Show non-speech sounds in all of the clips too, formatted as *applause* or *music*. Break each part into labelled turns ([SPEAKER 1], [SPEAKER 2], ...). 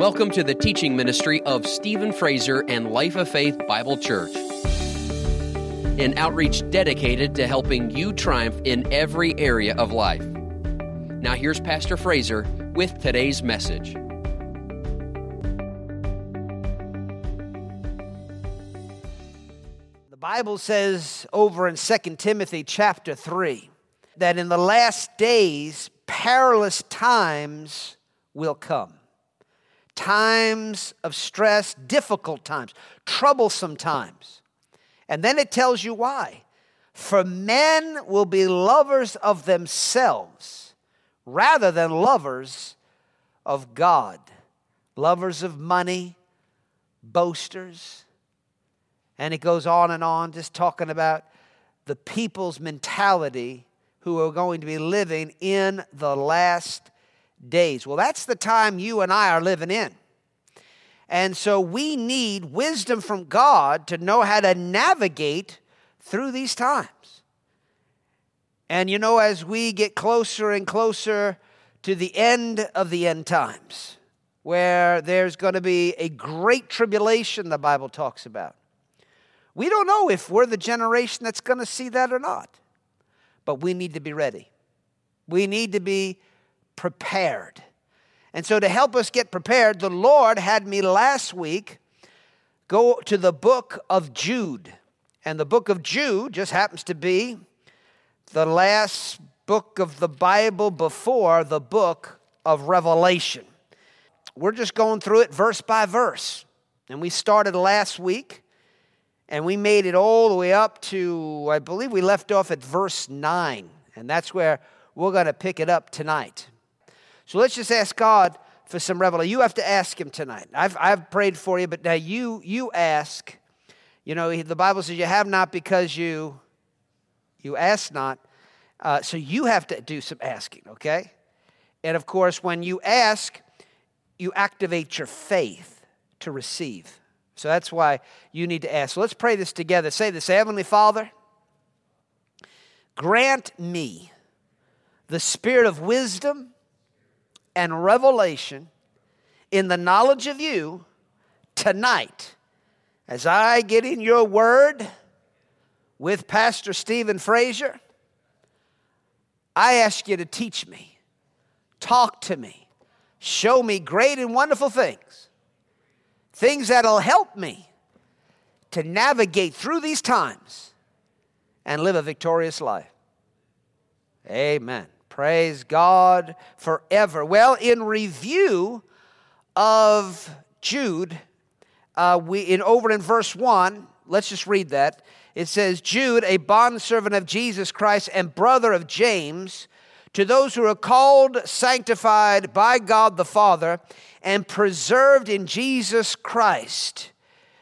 [SPEAKER 1] Welcome to the teaching ministry of Stephen Fraser and Life of Faith Bible Church, an outreach dedicated to helping you triumph in every area of life. Now, here's Pastor Fraser with today's message.
[SPEAKER 2] The Bible says over in 2 Timothy chapter 3 that in the last days perilous times will come times of stress, difficult times, troublesome times. And then it tells you why. For men will be lovers of themselves rather than lovers of God, lovers of money, boasters. And it goes on and on, just talking about the people's mentality who are going to be living in the last days. Well, that's the time you and I are living in. And so we need wisdom from God to know how to navigate through these times. And you know, as we get closer and closer to the end of the end times, where there's going to be a great tribulation, the Bible talks about. We don't know if we're the generation that's going to see that or not, but we need to be ready. We need to be prepared. And so, to help us get prepared, the Lord had me last week go to the book of Jude. And the book of Jude just happens to be the last book of the Bible before the book of Revelation. We're just going through it verse by verse. And we started last week and we made it all the way up to, I believe we left off at verse 9. And that's where we're going to pick it up tonight. So let's just ask God for some revelation. You have to ask Him tonight. I've, I've prayed for you, but now you, you ask. You know, the Bible says you have not because you, you ask not. Uh, so you have to do some asking, okay? And of course, when you ask, you activate your faith to receive. So that's why you need to ask. So let's pray this together. Say this Heavenly Father, grant me the spirit of wisdom and revelation in the knowledge of you tonight as I get in your word with Pastor Stephen Fraser. I ask you to teach me, talk to me, show me great and wonderful things, things that'll help me to navigate through these times and live a victorious life. Amen. Praise God forever. Well, in review of Jude, uh, we in over in verse one. Let's just read that. It says, "Jude, a bondservant of Jesus Christ and brother of James, to those who are called, sanctified by God the Father, and preserved in Jesus Christ."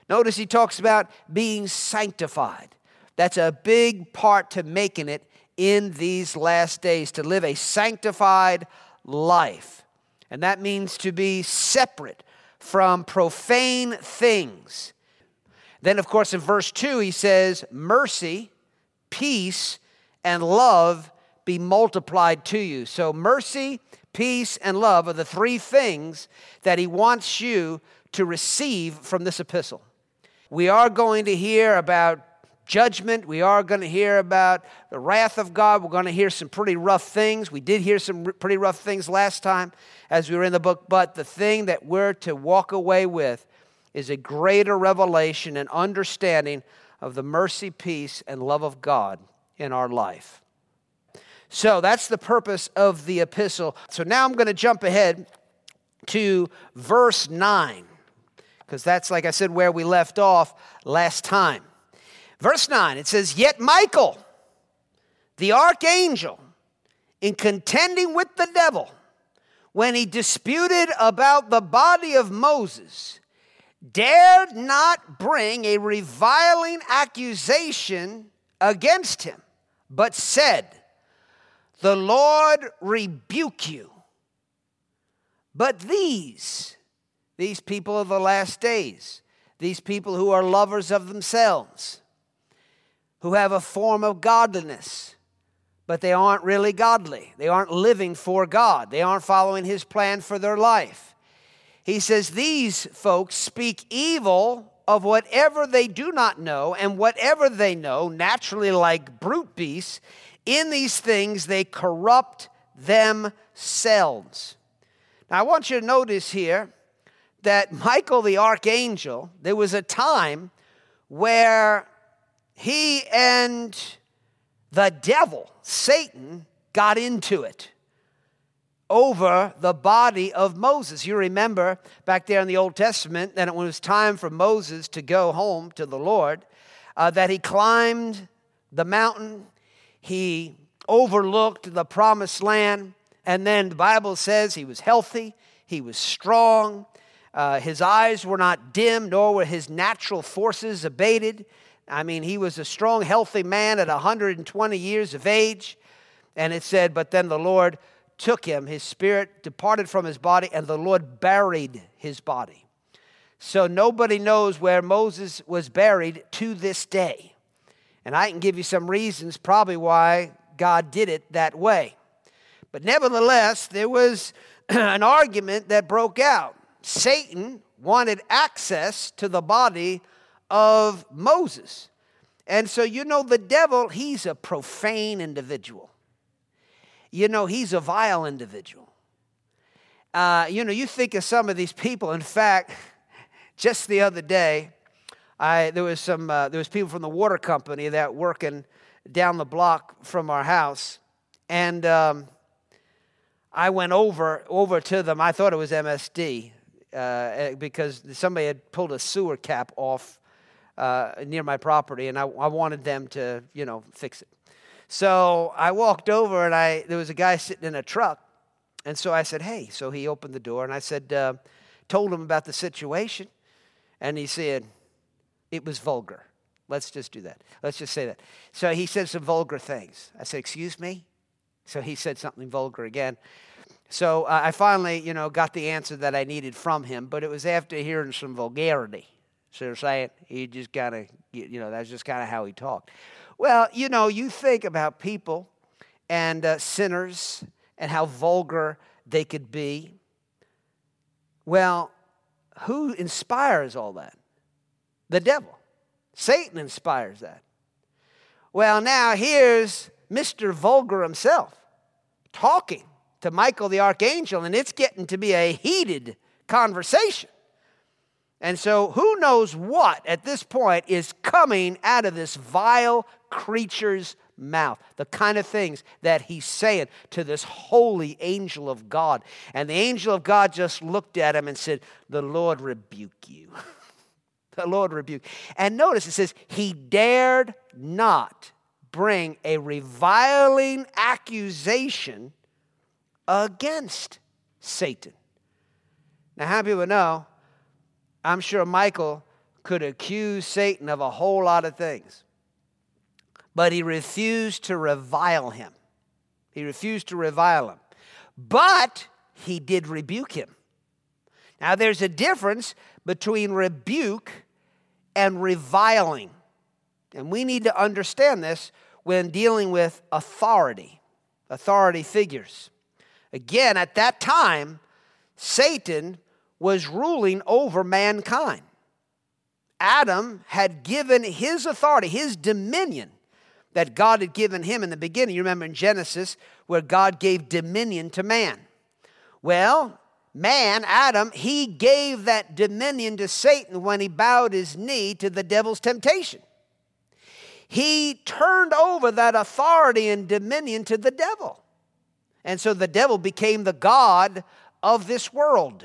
[SPEAKER 2] Notice he talks about being sanctified. That's a big part to making it in these last days to live a sanctified life. And that means to be separate from profane things. Then, of course, in verse 2, he says, Mercy, peace, and love be multiplied to you. So, mercy, peace, and love are the three things that he wants you to receive from this epistle. We are going to hear about judgment. We are going to hear about the wrath of God. We're going to hear some pretty rough things. We did hear some pretty rough things last time as we were in the book, but the thing that we're to walk away with is a greater revelation and understanding of the mercy, peace, and love of God in our life. So that's the purpose of the epistle. So now I'm going to jump ahead to verse 9, because that's, like I said, where we left off last time. Verse 9, it says, Yet Michael, the archangel, in contending with the devil, when he disputed about the body of Moses, dared not bring a reviling accusation against him, but said, The Lord rebuke you. But these, these people of the last days, these people who are lovers of themselves, who have a form of godliness, but they aren't really godly. They aren't living for God, they aren't following His plan for their life. He says, These folks speak evil of whatever they do not know, and whatever they know, naturally like brute beasts, in these things they corrupt themselves. Now, I want you to notice here that Michael the archangel, there was a time where he and the devil, Satan, got into it over the body of Moses. You remember back there in the Old Testament that it was time for Moses to go home to the Lord, uh, that he climbed the mountain, he overlooked the promised land, and then the Bible says he was healthy, he was strong, uh, his eyes were not dim, nor were his natural forces abated. I mean, he was a strong, healthy man at 120 years of age. And it said, But then the Lord took him, his spirit departed from his body, and the Lord buried his body. So nobody knows where Moses was buried to this day. And I can give you some reasons, probably why God did it that way. But nevertheless, there was *clears throat* an argument that broke out. Satan wanted access to the body of Moses. And so, you know, the devil, he's a profane individual. You know, he's a vile individual. Uh, you know, you think of some of these people. In fact, *laughs* just the other day, I, there was some uh, there was people from the water company that working down the block from our house, and um, I went over over to them. I thought it was MSD uh, because somebody had pulled a sewer cap off uh, near my property, and I, I wanted them to you know fix it. So I walked over, and I there was a guy sitting in a truck, and so I said, "Hey." So he opened the door, and I said, uh, told him about the situation, and he said, "It was vulgar." Let's just do that. Let's just say that. So he said some vulgar things. I said, "Excuse me." So he said something vulgar again. So uh, I finally, you know, got the answer that I needed from him, but it was after hearing some vulgarity. So you're saying he just kind of, you know, that's just kind of how he talked. Well, you know, you think about people and uh, sinners and how vulgar they could be. Well, who inspires all that? The devil. Satan inspires that. Well, now here's Mr. Vulgar himself talking to Michael the archangel, and it's getting to be a heated conversation. And so, who knows what at this point is coming out of this vile creature's mouth? The kind of things that he's saying to this holy angel of God. And the angel of God just looked at him and said, The Lord rebuke you. *laughs* the Lord rebuke. And notice it says, He dared not bring a reviling accusation against Satan. Now, how people know I'm sure Michael could accuse Satan of a whole lot of things, but he refused to revile him. He refused to revile him, but he did rebuke him. Now, there's a difference between rebuke and reviling. And we need to understand this when dealing with authority, authority figures. Again, at that time, Satan was ruling over mankind. Adam had given his authority, his dominion that God had given him in the beginning. You remember in Genesis where God gave dominion to man. Well, man, Adam, he gave that dominion to Satan when he bowed his knee to the devil's temptation. He turned over that authority and dominion to the devil. And so the devil became the God of this world.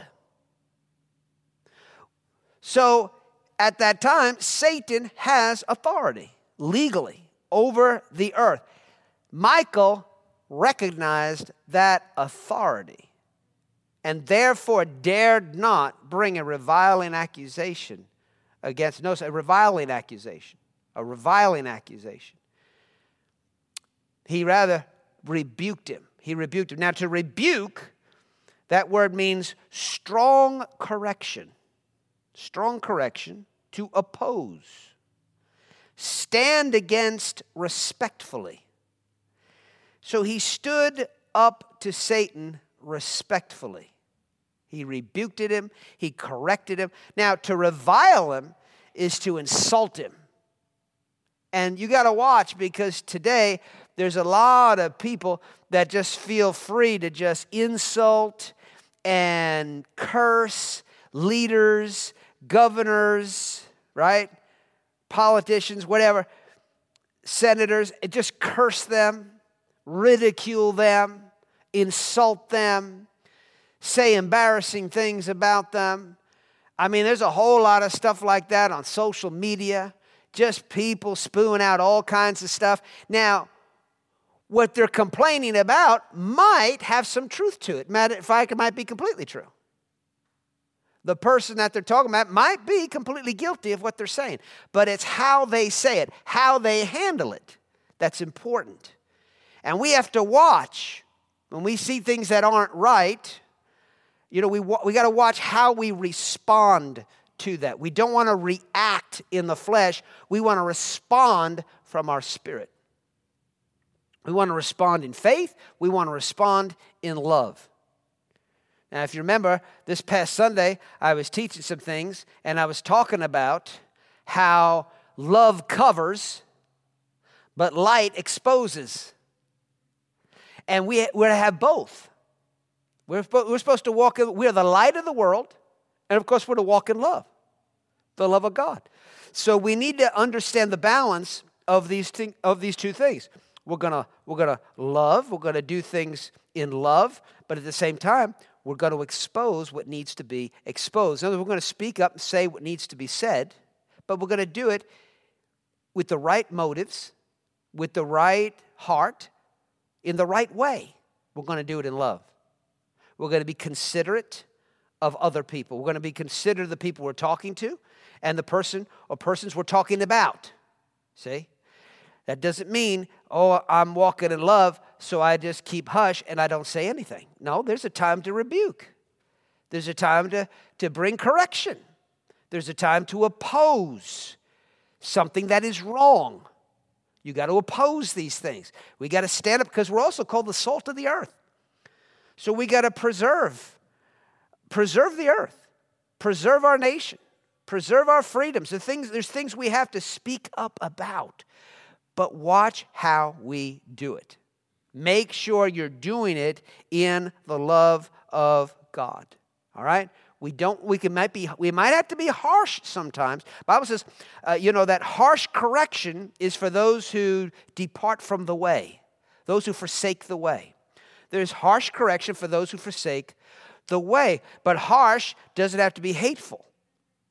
[SPEAKER 2] So at that time, Satan has authority legally over the earth. Michael recognized that authority and therefore dared not bring a reviling accusation against, no, a reviling accusation, a reviling accusation. He rather rebuked him. He rebuked him. Now, to rebuke, that word means strong correction strong correction, to oppose, stand against respectfully. So he stood up to Satan respectfully. He rebuked him, he corrected him. Now, to revile him is to insult him. And you got to watch because today there's a lot of people that just feel free to just insult and curse leaders, governors, right? Politicians, whatever, senators, just curse them, ridicule them, insult them, say embarrassing things about them. I mean, there's a whole lot of stuff like that on social media just people spewing out all kinds of stuff. Now, what they're complaining about might have some truth to it. Matter of fact, it might be completely true. The person that they're talking about might be completely guilty of what they're saying, but it's how they say it, how they handle it, that's important. And we have to watch when we see things that aren't right. You know, we, we got to watch how we respond to that. We don't want to react in the flesh, we want to respond from our spirit. We want to respond in faith, we want to respond in love. Now, if you remember, this past Sunday, I was teaching some things and I was talking about how love covers, but light exposes. And we, we're to have both. We're, we're supposed to walk in, we're the light of the world, and of course, we're to walk in love the love of God. So we need to understand the balance of these, thing, of these two things. We're gonna, we're gonna love, we're gonna do things in love, but at the same time, we're going to expose what needs to be exposed. In other words, we're going to speak up and say what needs to be said, but we're going to do it with the right motives, with the right heart, in the right way. We're going to do it in love. We're going to be considerate of other people. We're going to be considerate of the people we're talking to and the person or persons we're talking about. See? That doesn't mean, oh, I'm walking in love, so I just keep hush and I don't say anything. No, there's a time to rebuke. There's a time to, to bring correction. There's a time to oppose something that is wrong. You got to oppose these things. We got to stand up because we're also called the salt of the earth. So we got to preserve, preserve the earth, preserve our nation, preserve our freedoms. The things, there's things we have to speak up about. But watch how we do it. Make sure you're doing it in the love of God. All right? We don't. We can might be. We might have to be harsh sometimes. Bible says, uh, you know, that harsh correction is for those who depart from the way, those who forsake the way. There's harsh correction for those who forsake the way, but harsh doesn't have to be hateful.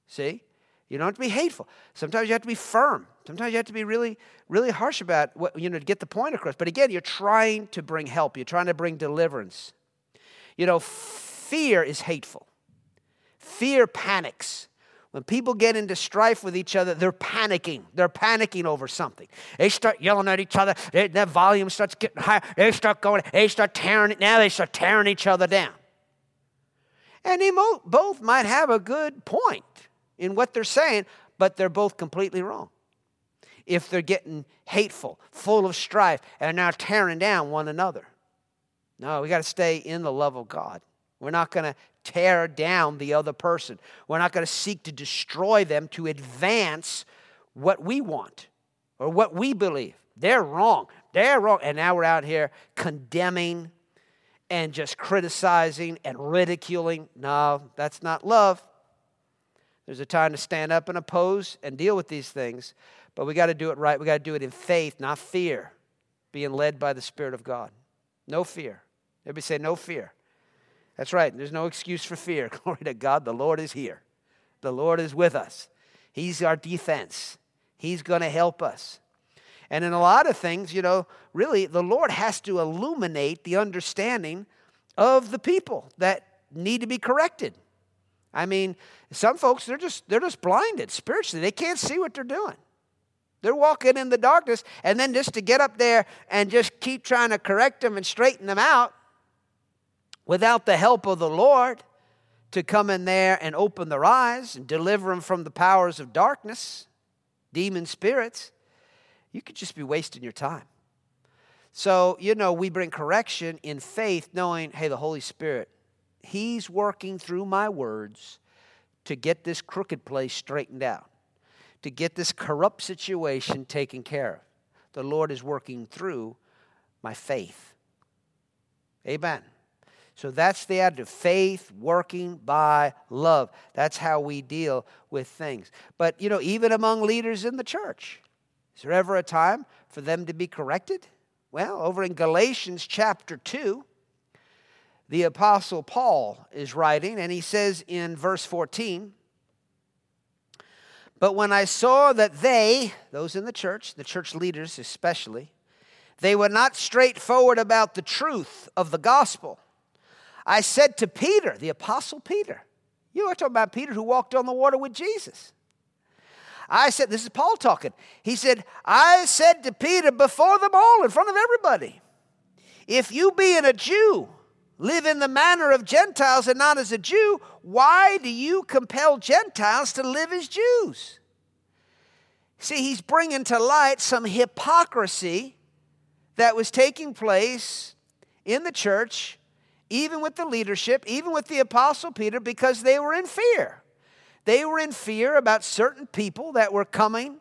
[SPEAKER 2] See? You don't have to be hateful. Sometimes you have to be firm. Sometimes you have to be really, really harsh about what, you know, to get the point across. But again, you're trying to bring help, you're trying to bring deliverance. You know, fear is hateful. Fear panics. When people get into strife with each other, they're panicking. They're panicking over something. They start yelling at each other. They, that volume starts getting higher. They start going. They start tearing. Now they start tearing each other down. And they both might have a good point in what they're saying, but they're both completely wrong. If they're getting hateful, full of strife, and now tearing down one another. No, we got to stay in the love of God. We're not going to tear down the other person. We're not going to seek to destroy them to advance what we want or what we believe. They're wrong. They're wrong. And now we're out here condemning and just criticizing and ridiculing. No, that's not love. There's a time to stand up and oppose and deal with these things, but we got to do it right. We got to do it in faith, not fear, being led by the Spirit of God. No fear. Everybody say, no fear. That's right. There's no excuse for fear. *laughs* Glory to God. The Lord is here. The Lord is with us. He's our defense. He's going to help us. And in a lot of things, you know, really, the Lord has to illuminate the understanding of the people that need to be corrected. I mean, some folks they're just they're just blinded spiritually. They can't see what they're doing. They're walking in the darkness, and then just to get up there and just keep trying to correct them and straighten them out without the help of the Lord to come in there and open their eyes and deliver them from the powers of darkness, demon spirits you could just be wasting your time. So, you know, we bring correction in faith, knowing, hey, the Holy Spirit He's working through my words to get this crooked place straightened out, to get this corrupt situation taken care of. The Lord is working through my faith. Amen. So that's the attitude faith working by love. That's how we deal with things. But, you know, even among leaders in the church, is there ever a time for them to be corrected? Well, over in Galatians chapter 2, the Apostle Paul is writing, and he says in verse 14, But when I saw that they, those in the church, the church leaders especially, they were not straightforward about the truth of the gospel, I said to Peter, the Apostle Peter, you are talking about Peter who walked on the water with Jesus. I said, this is Paul talking. He said, I said to Peter before them all, in front of everybody, if you being a Jew, live in the manner of Gentiles and not as a Jew, why do you compel Gentiles to live as Jews? See, he's bringing to light some hypocrisy that was taking place in the church, even with the leadership, even with the Apostle Peter, because they were in fear. They were in fear about certain people that were coming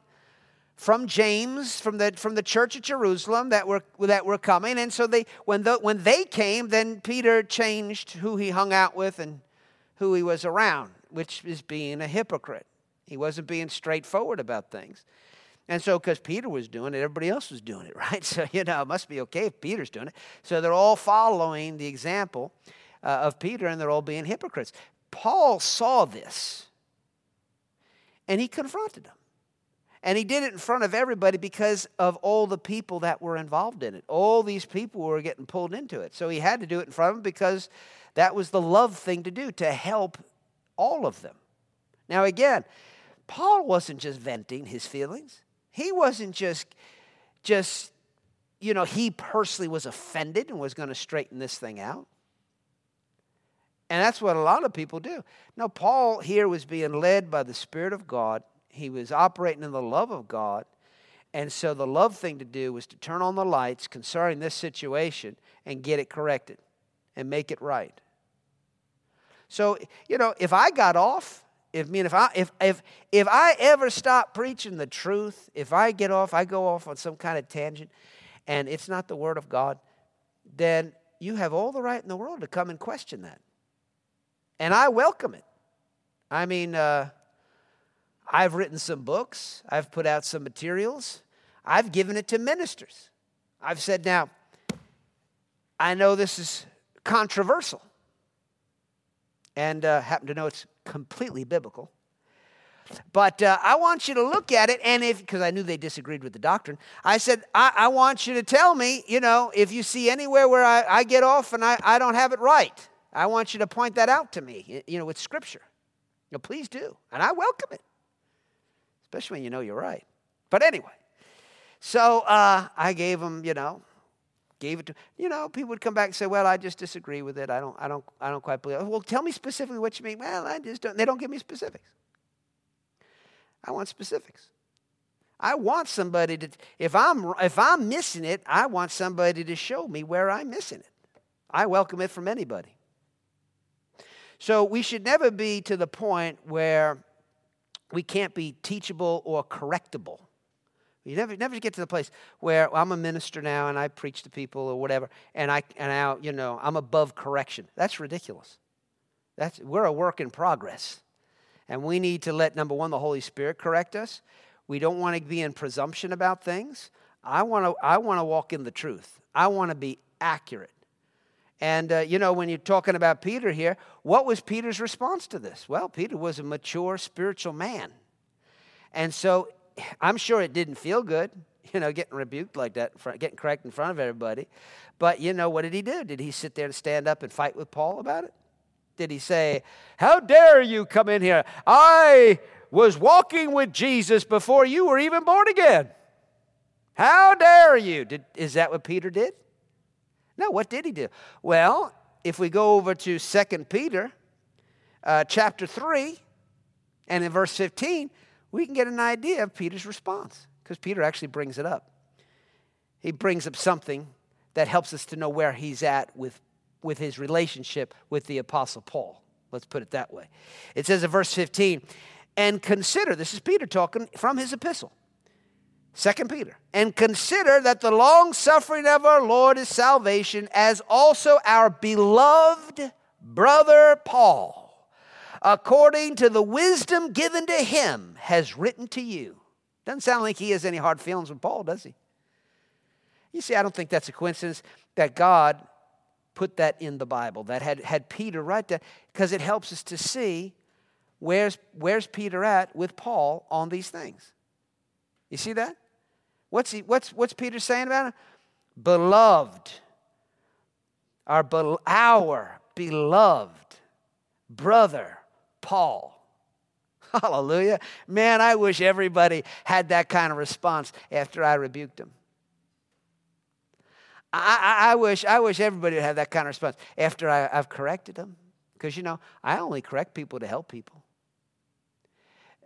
[SPEAKER 2] from James, from the, from the church at Jerusalem that were, that were coming. And so they, when, the, when they came, then Peter changed who he hung out with and who he was around, which is being a hypocrite. He wasn't being straightforward about things. And so, because Peter was doing it, everybody else was doing it, *laughs* right? So, you know, it must be okay if Peter's doing it. So, they're all following the example uh, of Peter and they're all being hypocrites. Paul saw this and he confronted them. And he did it in front of everybody because of all the people that were involved in it. All these people were getting pulled into it. So he had to do it in front of them because that was the love thing to do, to help all of them. Now, again, Paul wasn't just venting his feelings. He wasn't just, just, you know, he personally was offended and was going to straighten this thing out. And that's what a lot of people do. Now, Paul here was being led by the Spirit of God he was operating in the love of God. And so the love thing to do was to turn on the lights concerning this situation and get it corrected and make it right. So, you know, if I got off, if I mean if I if if if I ever stop preaching the truth, if I get off, I go off on some kind of tangent and it's not the word of God, then you have all the right in the world to come and question that. And I welcome it. I mean, uh, I've written some books, I've put out some materials, I've given it to ministers. I've said, now, I know this is controversial, and uh, happen to know it's completely biblical. But uh, I want you to look at it, and if, because I knew they disagreed with the doctrine, I said, I, I, want you to tell me, you know, if you see anywhere where I, I get off and I, I don't have it right, I want you to point that out to me, you know, with Scripture. You know, please do. And I welcome it especially when you know you're right. But anyway, so uh, I gave them, you know, gave it to, you know, people would come back and say, well, I just disagree with it. I don't, I don't, I don't quite believe it. Well, tell me specifically what you mean. Well, I just don't, they don't give me specifics. I want specifics. I want somebody to, if I'm, if I'm missing it, I want somebody to show me where I'm missing it. I welcome it from anybody. So we should never be to the point where we can't be teachable or correctable. You never, never get to the place where well, I'm a minister now and I preach to people or whatever, and I and now you know I'm above correction. That's ridiculous. That's we're a work in progress, and we need to let number one the Holy Spirit correct us. We don't want to be in presumption about things. I want to I want to walk in the truth. I want to be accurate. And, uh, you know, when you're talking about Peter here, what was Peter's response to this? Well, Peter was a mature spiritual man. And so I'm sure it didn't feel good, *laughs* you know, getting rebuked like that, getting corrected in front of everybody. But, you know, what did he do? Did he sit there and stand up and fight with Paul about it? Did he say, How dare you come in here? I was walking with Jesus before you were even born again. How dare you? Did, is that what Peter did? No, what did he do? Well, if we go over to 2 Peter uh, chapter 3 and in verse 15, we can get an idea of Peter's response because Peter actually brings it up. He brings up something that helps us to know where he's at with with his relationship with the Apostle Paul. Let's put it that way. It says in verse 15, and consider, this is Peter talking from his epistle. Second Peter, and consider that the long suffering of our Lord is salvation, as also our beloved brother Paul, according to the wisdom given to him, has written to you. Doesn't sound like he has any hard feelings with Paul, does he? You see, I don't think that's a coincidence that God put that in the Bible, that had, had Peter write that, because it helps us to see where's, where's Peter at with Paul on these things. You see that? What's, he, what's, what's Peter saying about it? Beloved, our, be, our beloved brother Paul. *laughs* Hallelujah. Man, I wish everybody had that kind of response after I rebuked him. I, I, I, wish, I wish everybody would have that kind of response after I, I've corrected them. Because, you know, I only correct people to help people.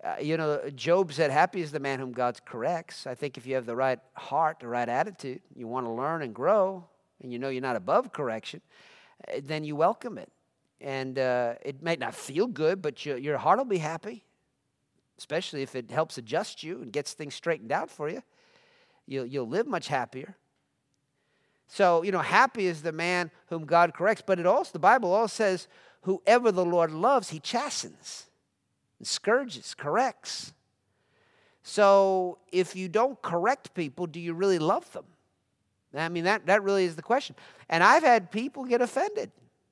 [SPEAKER 2] Uh, you know, Job said, Happy is the man whom God corrects. I think if you have the right heart, the right attitude, you want to learn and grow, and you know you're not above correction, uh, then you welcome it. And uh, it may not feel good, but you, your heart will be happy, especially if it helps adjust you and gets things straightened out for you. You'll, you'll live much happier. So, you know, happy is the man whom God corrects, but it also, the Bible also says, whoever the Lord loves, he chastens, scourges, corrects. So, if you don't correct people, do you really love them? I mean, that, that really is the question. And I've had people get offended.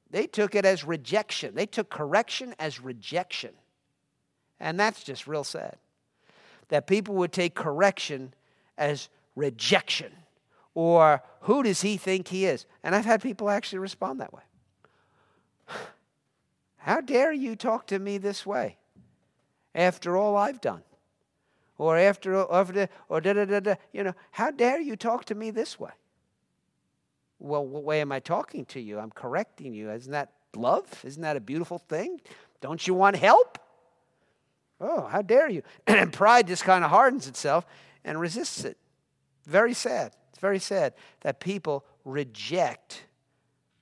[SPEAKER 2] They took it as rejection, they took correction as rejection. And that's just real sad. That people would take correction as rejection or who does he think he is? And I've had people actually respond that way. *sighs* How dare you talk to me this way after all I've done? Or after, or, or da da da da, you know, how dare you talk to me this way? Well, what way am I talking to you? I'm correcting you. Isn't that love? Isn't that a beautiful thing? Don't you want help? Oh, how dare you? And *clears throat* pride just kind of hardens itself and resists it. Very sad It's very sad that people reject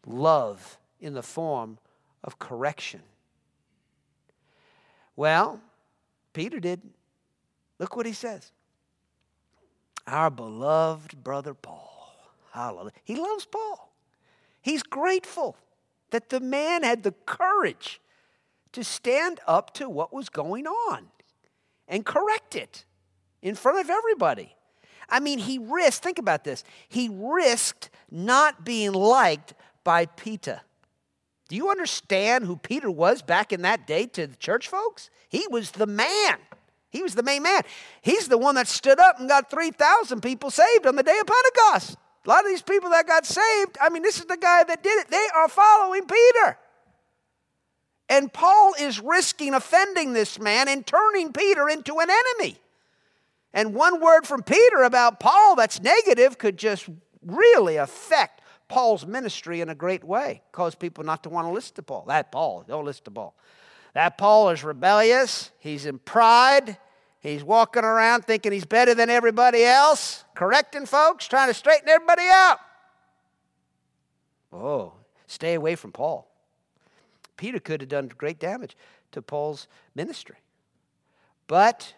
[SPEAKER 2] love in the form of correction. Well, Peter did. Look what he says. Our beloved brother Paul. Hallelujah. He loves Paul. He's grateful that the man had the courage to stand up to what was going on and correct it in front of everybody. I mean, he risked, think about this, he risked not being liked by Peter. Do you understand who Peter was back in that day to the church folks? He was the man. He was the main man. He's the one that stood up and got 3,000 people saved on the day of Pentecost. A lot of these people that got saved, I mean, this is the guy that did it. They are following Peter. And Paul is risking offending this man and turning Peter into an enemy. And one word from Peter about Paul that's negative could just really affect Paul's ministry in a great way, caused people not to want to listen to Paul. That Paul, don't listen to Paul. That Paul is rebellious, he's in pride, he's walking around thinking he's better than everybody else, correcting folks, trying to straighten everybody out. Oh, stay away from Paul. Peter could have done great damage to Paul's ministry. But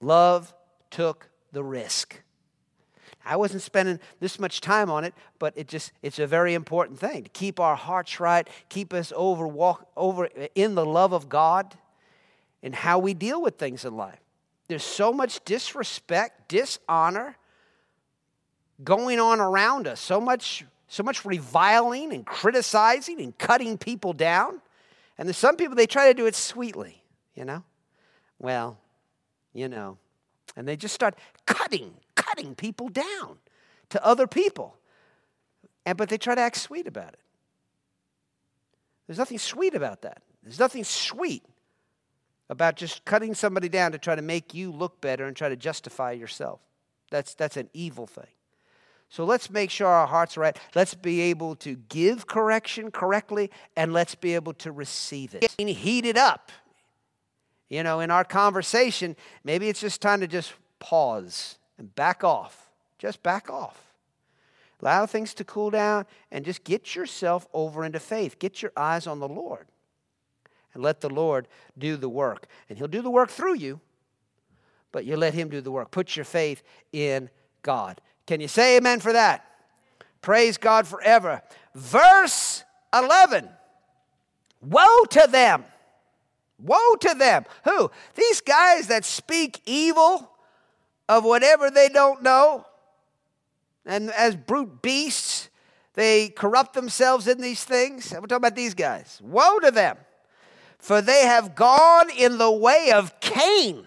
[SPEAKER 2] love took the risk. I wasn't spending this much time on it, but it just it's a very important thing to keep our hearts right, keep us over walk over in the love of God and how we deal with things in life. There's so much disrespect, dishonor going on around us. So much so much reviling and criticizing and cutting people down. And there's some people they try to do it sweetly, you know? Well, you know, and they just start cutting, cutting people down to other people. And, but they try to act sweet about it. There's nothing sweet about that. There's nothing sweet about just cutting somebody down to try to make you look better and try to justify yourself. That's, that's an evil thing. So let's make sure our hearts are right. Let's be able to give correction correctly and let's be able to receive it. Getting heated up you know, in our conversation, maybe it's just time to just pause and back off. Just back off. Allow things to cool down and just get yourself over into faith. Get your eyes on the Lord and let the Lord do the work. And He'll do the work through you, but you let Him do the work. Put your faith in God. Can you say amen for that? Praise God forever. Verse 11 Woe to them! Woe to them! Who? These guys that speak evil of whatever they don't know, and as brute beasts, they corrupt themselves in these things. We're talking about these guys. Woe to them! For they have gone in the way of Cain,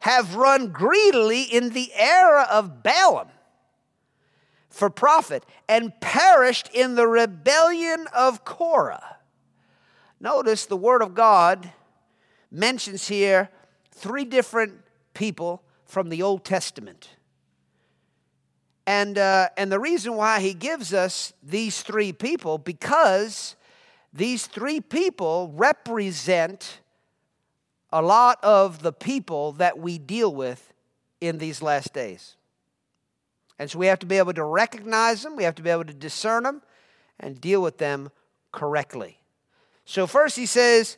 [SPEAKER 2] have run greedily in the era of Balaam for profit, and perished in the rebellion of Korah. Notice the Word of God mentions here three different people from the Old Testament. And, uh, and the reason why he gives us these three people, because these three people represent a lot of the people that we deal with in these last days. And so we have to be able to recognize them, we have to be able to discern them, and deal with them correctly. So, first he says,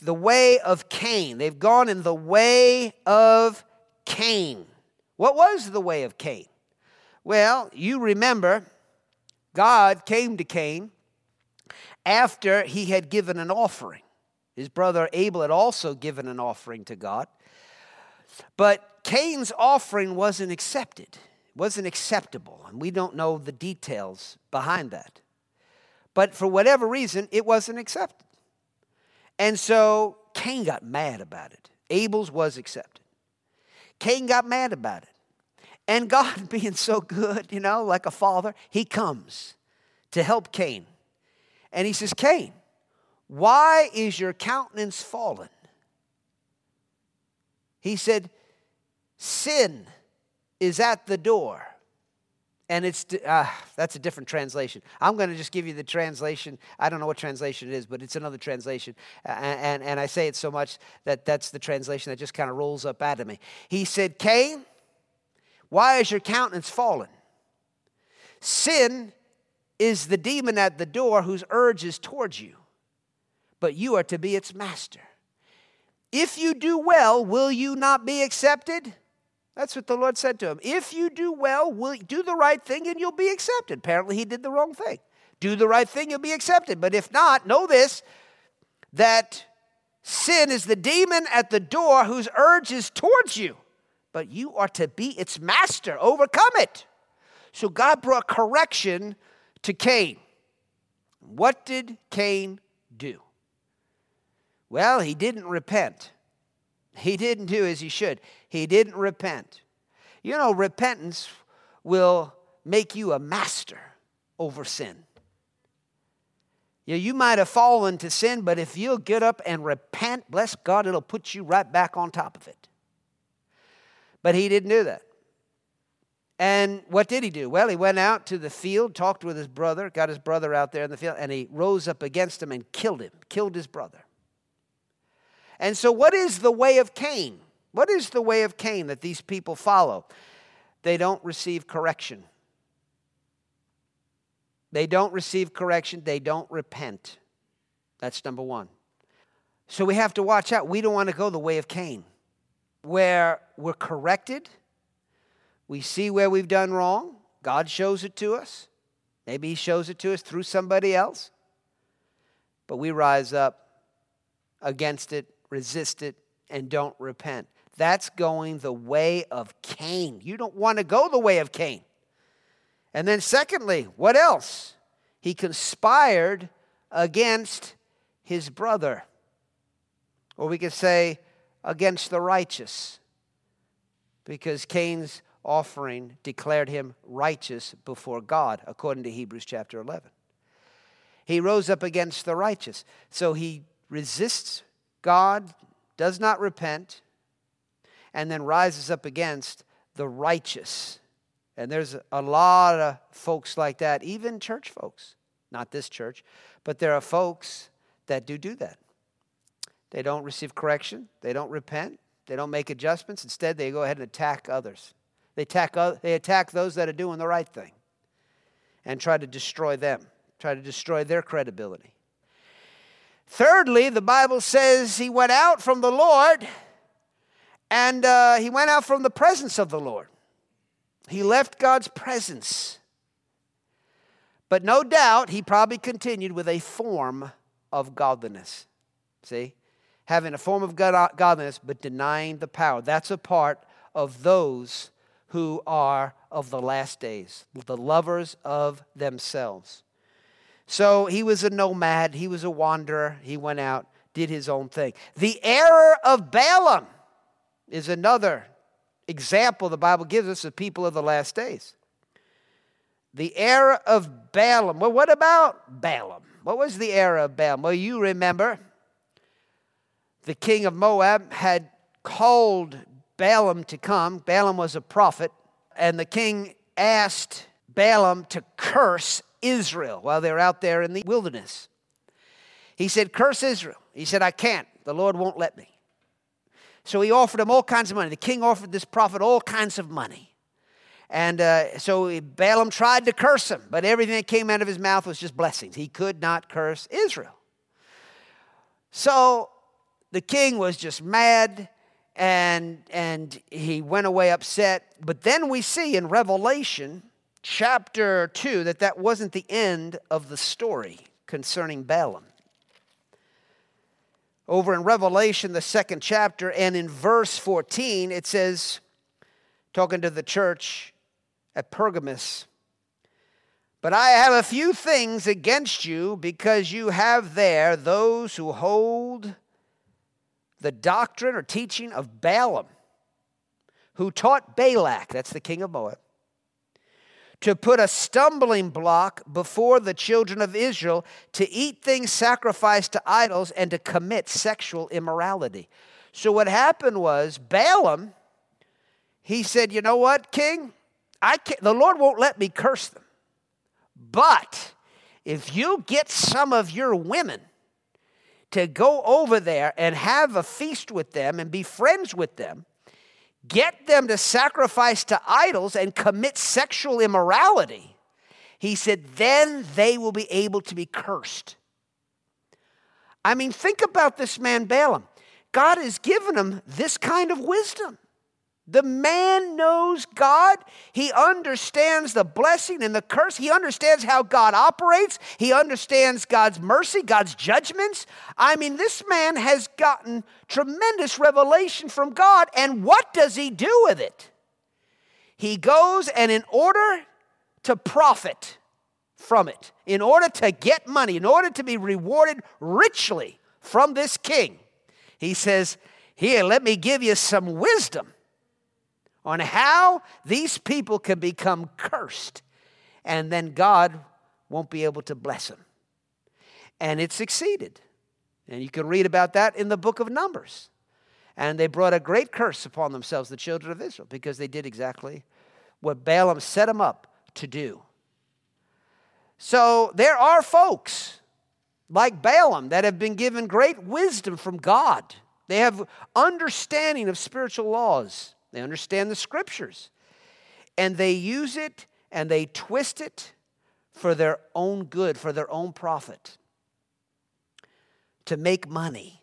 [SPEAKER 2] the way of Cain. They've gone in the way of Cain. What was the way of Cain? Well, you remember God came to Cain after he had given an offering. His brother Abel had also given an offering to God. But Cain's offering wasn't accepted, It wasn't acceptable, and we don't know the details behind that. But for whatever reason, it wasn't accepted. And so Cain got mad about it. Abel's was accepted. Cain got mad about it. And God, *laughs* being so good, you know, like a father, he comes to help Cain. And he says, Cain, why is your countenance fallen? He said, Sin is at the door. And it's, uh, that's a different translation. I'm going to just give you the translation. I don't know what translation it is, but it's another translation. And, and, and I say it so much that that's the translation that just kind of rolls up out of me. He said, Cain, why is your countenance fallen? Sin is the demon at the door whose urge is towards you, but you are to be its master. If you do well, will you not be accepted? That's what the Lord said to him. If you do well, will do the right thing and you'll be accepted. Apparently, he did the wrong thing. Do the right thing, you'll be accepted. But if not, know this that sin is the demon at the door whose urge is towards you, but you are to be its master. Overcome it. So God brought correction to Cain. What did Cain do? Well, he didn't repent. He didn't do as he should. He didn't repent. You know, repentance will make you a master over sin. You, know, you might have fallen to sin, but if you'll get up and repent, bless God, it'll put you right back on top of it. But he didn't do that. And what did he do? Well, he went out to the field, talked with his brother, got his brother out there in the field, and he rose up against him and killed him, killed his brother. And so, what is the way of Cain? What is the way of Cain that these people follow? They don't receive correction. They don't receive correction. They don't repent. That's number one. So we have to watch out. We don't want to go the way of Cain, where we're corrected we see where we've done wrong. God shows it to us. Maybe He shows it to us through somebody else. But we rise up against it, resist it, and don't repent. That's going the way of Cain. You don't want to go the way of Cain. And then, secondly, what else? He conspired against his brother. Or we could say, against the righteous. Because Cain's offering declared him righteous before God, according to Hebrews chapter 11. He rose up against the righteous. So he resists God, does not repent, and then rises up against the righteous. And there's a lot of folks like that, even church folks. Not this church, but there are folks that do do that. They don't receive correction, they don't repent, they don't make adjustments. Instead, they go ahead and attack others. They attack, they attack those that are doing the right thing. and try to destroy them, try to destroy their credibility. Thirdly, the Bible says he went out from the Lord and uh, he went out from the presence of the Lord. He left God's presence. But no doubt he probably continued with a form of godliness. See? Having a form of godliness, but denying the power. That's a part of those who are of the last days, the lovers of themselves. So he was a nomad, he was a wanderer, he went out, did his own thing. The error of Balaam is another example the Bible gives us of people of the last days. The era of Balaam. Well, what about Balaam? What was the era of Balaam? Well, you remember the king of Moab had called Balaam to come. Balaam was a prophet, and the king asked Balaam to curse Israel while they were out there in the wilderness. He said, Curse Israel. He said, I can't. The Lord won't let me. So he offered him all kinds of money. The king offered this prophet all kinds of money. And uh, so Balaam tried to curse him, but everything that came out of his mouth was just blessings. He could not curse Israel. So the king was just mad and, and he went away upset. But then we see in Revelation chapter 2 that that wasn't the end of the story concerning Balaam over in Revelation, the second chapter, and in verse 14, it says, talking to the church at Pergamos, but I have a few things against you because you have there those who hold the doctrine or teaching of Balaam, who taught Balak, that's the king of Moab, to put a stumbling block before the children of Israel to eat things sacrificed to idols and to commit sexual immorality. So what happened was Balaam, he said, "You know what, king? I can't, the Lord won't let me curse them. But if you get some of your women to go over there and have a feast with them and be friends with them, get them to sacrifice to idols and commit sexual immorality, he said, then they will be able to be cursed. I mean, think about this man Balaam. God has given him this kind of wisdom. The man knows God. He understands the blessing and the curse. He understands how God operates. He understands God's mercy, God's judgments. I mean, this man has gotten tremendous revelation from God. And what does he do with it? He goes and, in order to profit from it, in order to get money, in order to be rewarded richly from this king, he says, Here, let me give you some wisdom on how these people can become cursed, and then God won't be able to bless them. And it succeeded. And you can read about that in the book of Numbers. And they brought a great curse upon themselves, the children of Israel, because they did exactly what Balaam set them up to do. So there are folks like Balaam that have been given great wisdom from God. They have understanding of spiritual laws. They understand the scriptures. And they use it and they twist it for their own good, for their own profit. To make money,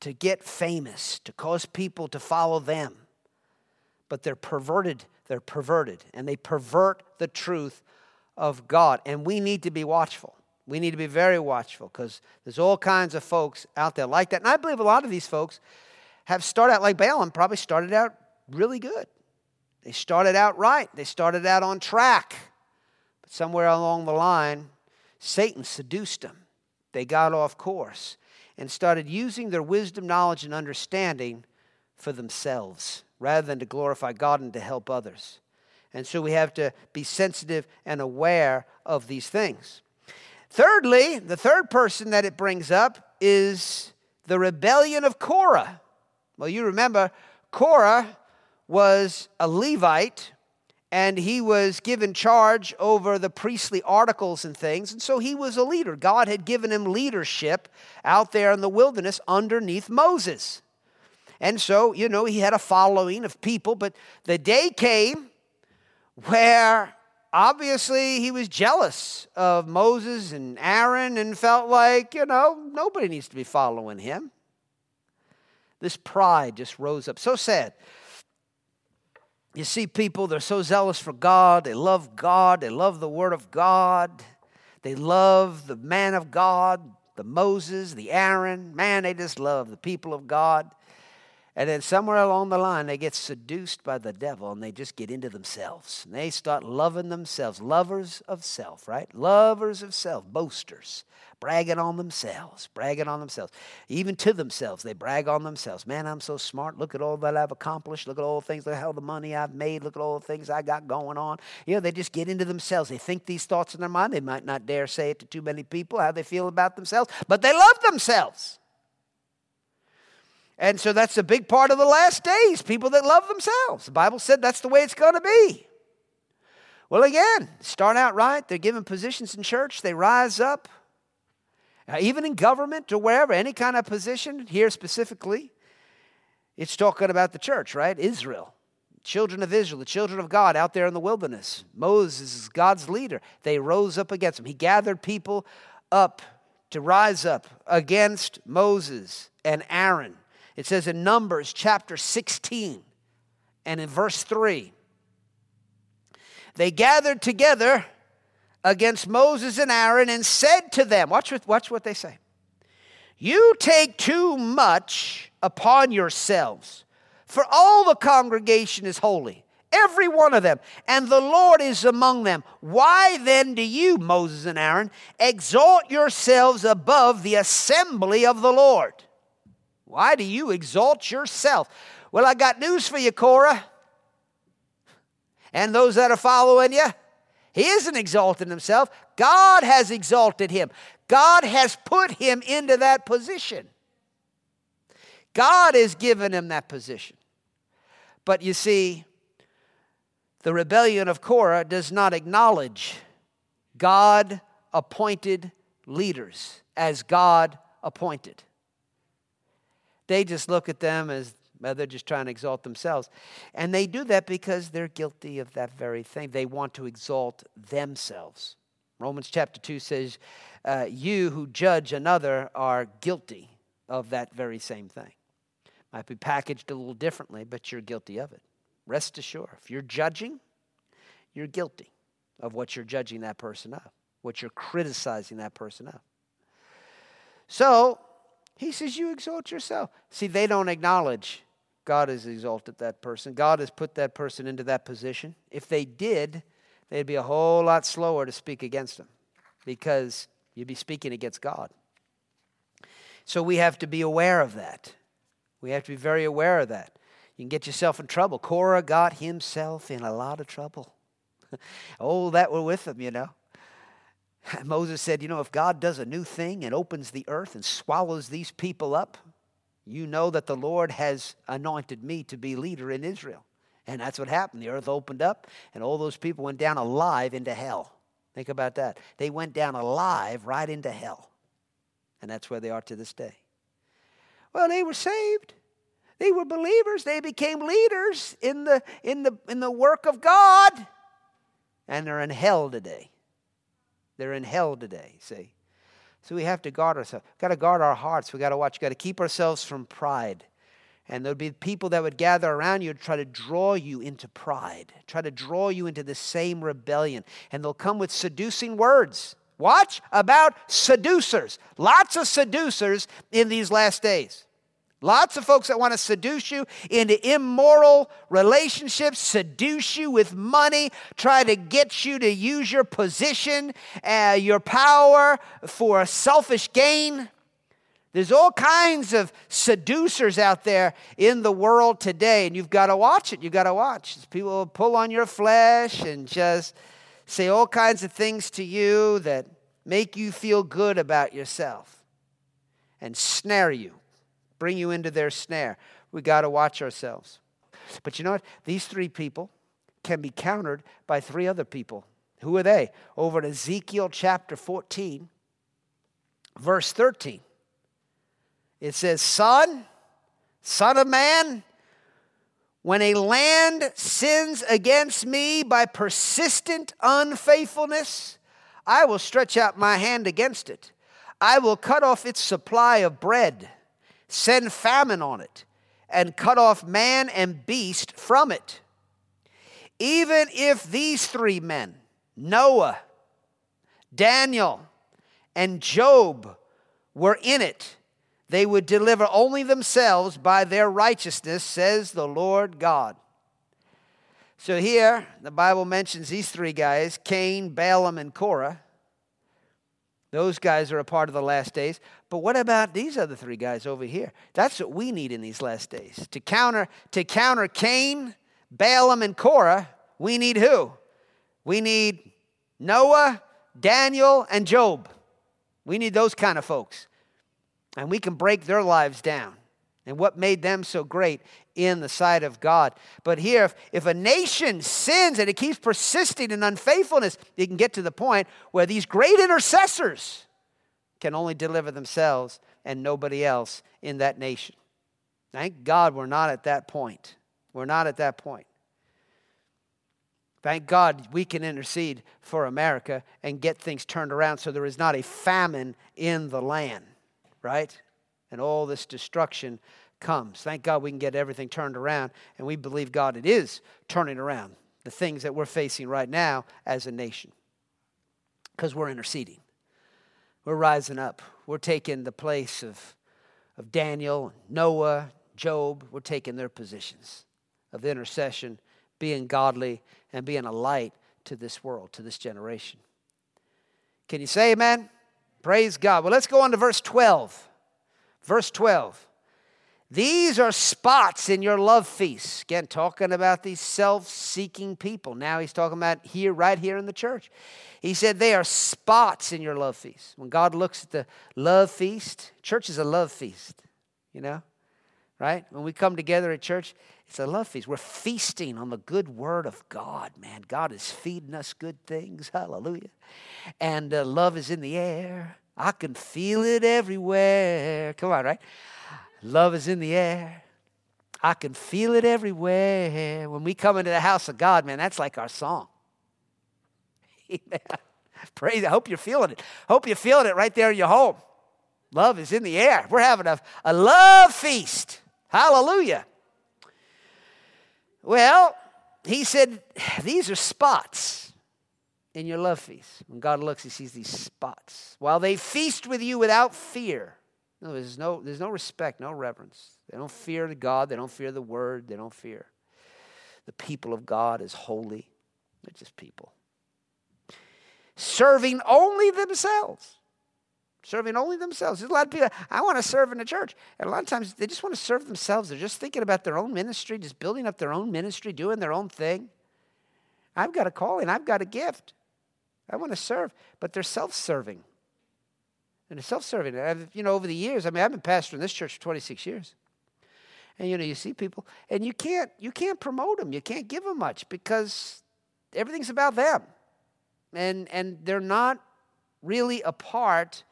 [SPEAKER 2] to get famous, to cause people to follow them. But they're perverted, they're perverted, and they pervert the truth of God. And we need to be watchful. We need to be very watchful because there's all kinds of folks out there like that. And I believe a lot of these folks have started out like Balaam, probably started out really good. They started out right, they started out on track. But somewhere along the line, Satan seduced them. They got off course and started using their wisdom, knowledge, and understanding for themselves rather than to glorify God and to help others. And so we have to be sensitive and aware of these things. Thirdly, the third person that it brings up is the rebellion of Korah. Well, you remember Korah was a Levite and he was given charge over the priestly articles and things. And so he was a leader. God had given him leadership out there in the wilderness underneath Moses. And so, you know, he had a following of people, but the day came where obviously he was jealous of Moses and Aaron and felt like, you know, nobody needs to be following him. This pride just rose up. So sad. You see people, they're so zealous for God. They love God. They love the Word of God. They love the man of God, the Moses, the Aaron. Man, they just love the people of God. And then somewhere along the line, they get seduced by the devil and they just get into themselves. And they start loving themselves. Lovers of self, right? Lovers of self, boasters, bragging on themselves, bragging on themselves. Even to themselves, they brag on themselves. Man, I'm so smart. Look at all that I've accomplished. Look at all the things, look at all the money I've made. Look at all the things I got going on. You know, they just get into themselves. They think these thoughts in their mind. They might not dare say it to too many people, how they feel about themselves, but they love themselves. And so that's a big part of the last days people that love themselves. The Bible said that's the way it's going to be. Well, again, start out right. They're given positions in church, they rise up, uh, even in government or wherever, any kind of position, here specifically. It's talking about the church, right? Israel. Children of Israel, the children of God out there in the wilderness. Moses is God's leader. They rose up against him. He gathered people up to rise up against Moses and Aaron it says in Numbers chapter 16 and in verse 3 they gathered together against Moses and Aaron and said to them, watch what, watch what they say. You take too much upon yourselves, for all the congregation is holy, every one of them, and the Lord is among them. Why then do you, Moses and Aaron, exalt yourselves above the assembly of the Lord? Why do you exalt yourself? Well, I got news for you, Korah, and those that are following you. He isn't exalting himself, God has exalted him. God has put him into that position. God has given him that position. But you see, the rebellion of Korah does not acknowledge God appointed leaders as God appointed. They just look at them as well, they're just trying to exalt themselves. And they do that because they're guilty of that very thing. They want to exalt themselves. Romans chapter 2 says, uh, You who judge another are guilty of that very same thing. Might be packaged a little differently, but you're guilty of it. Rest assured, if you're judging, you're guilty of what you're judging that person of, what you're criticizing that person of. So, he says, You exalt yourself. See, they don't acknowledge God has exalted that person. God has put that person into that position. If they did, they'd be a whole lot slower to speak against him because you'd be speaking against God. So we have to be aware of that. We have to be very aware of that. You can get yourself in trouble. Korah got himself in a lot of trouble. *laughs* oh, that were with him, you know. *laughs* Moses said, You know, if God does a new thing and opens the earth and swallows these people up, you know that the Lord has anointed me to be leader in Israel. And that's what happened. The earth opened up, and all those people went down alive into hell. Think about that. They went down alive right into hell. And that's where they are to this day. Well, they were saved. They were believers. They became leaders in the, in the, in the work of God. And they're in hell today. They're in hell today, see? So we have to guard ourselves. We've got to guard our hearts. We've got to watch. We've got to keep ourselves from pride. And there'll be people that would gather around you to try to draw you into pride, try to draw you into the same rebellion. And they'll come with seducing words. Watch about seducers. Lots of seducers in these last days. Lots of folks that want to seduce you into immoral relationships, seduce you with money, try to get you to use your position, uh, your power for selfish gain. There's all kinds of seducers out there in the world today, and you've got to watch it. You've got to watch. People pull on your flesh and just say all kinds of things to you that make you feel good about yourself and snare you bring you into their snare. We got to watch ourselves. But you know what? These three people can be countered by three other people. Who are they? Over in Ezekiel chapter 14, verse 13. It says, Son, son of man, When a land sins against me by persistent unfaithfulness, I will stretch out my hand against it. I will cut off its supply of bread, send famine on it, and cut off man and beast from it. Even if these three men, Noah, Daniel, and Job, were in it, they would deliver only themselves by their righteousness, says the Lord God. So here, the Bible mentions these three guys Cain, Balaam, and Korah. Those guys are a part of the last days. But what about these other three guys over here? That's what we need in these last days. To counter, to counter Cain, Balaam, and Korah, we need who? We need Noah, Daniel, and Job. We need those kind of folks and we can break their lives down and what made them so great in the sight of God. But here, if, if, a nation sins and it keeps persisting in unfaithfulness, you can get to the point where these great intercessors can only deliver themselves and nobody else in that nation. Thank God we're not at that point. We're not at that point. Thank God we can intercede for America and get things turned around so there is not a famine in the land right? And all this destruction comes. Thank God we can get everything turned around, and we believe God it is turning around the things that we're facing right now as a nation because we're interceding. We're rising up. We're taking the place of, of Daniel, Noah, Job. We're taking their positions of intercession, being godly, and being a light to this world, to this generation. Can you say amen? Praise God. Well, let's go on to verse 12. Verse 12. These are spots in your love feasts. Again, talking about these self seeking people. Now he's talking about here, right here in the church. He said they are spots in your love feast. When God looks at the love feast, church is a love feast, you know, right? When we come together at church, it's a love feast. We're feasting on the good word of God, man. God is feeding us good things. Hallelujah. And uh, love is in the air. I can feel it everywhere. Come on, right? Love is in the air. I can feel it everywhere. When we come into the house of God, man, that's like our song. *laughs* Amen. Praise. I hope you're feeling it. Hope you're feeling it right there in your home. Love is in the air. We're having a, a love feast. Hallelujah. Well, he said, These are spots in your love feast. When God looks, he sees these spots. While they feast with you without fear. No, there's no, there's no respect, no reverence. They don't fear God, they don't fear the word, they don't fear the people of God as holy. They're just people. Serving only themselves serving only themselves. There's a lot of people, I want to serve in the church. And a lot of times they just want to serve themselves. They're just thinking about their own ministry, just building up their own ministry, doing their own thing. I've got a calling, I've got a gift. I want to serve, but they're self serving. And they're self serving. You know, over the years, I mean, I've been pastoring this church for 26 years. And you know, you see people, and you can't you can't promote them. You can't give them much because everything's about them. And and they're not really a part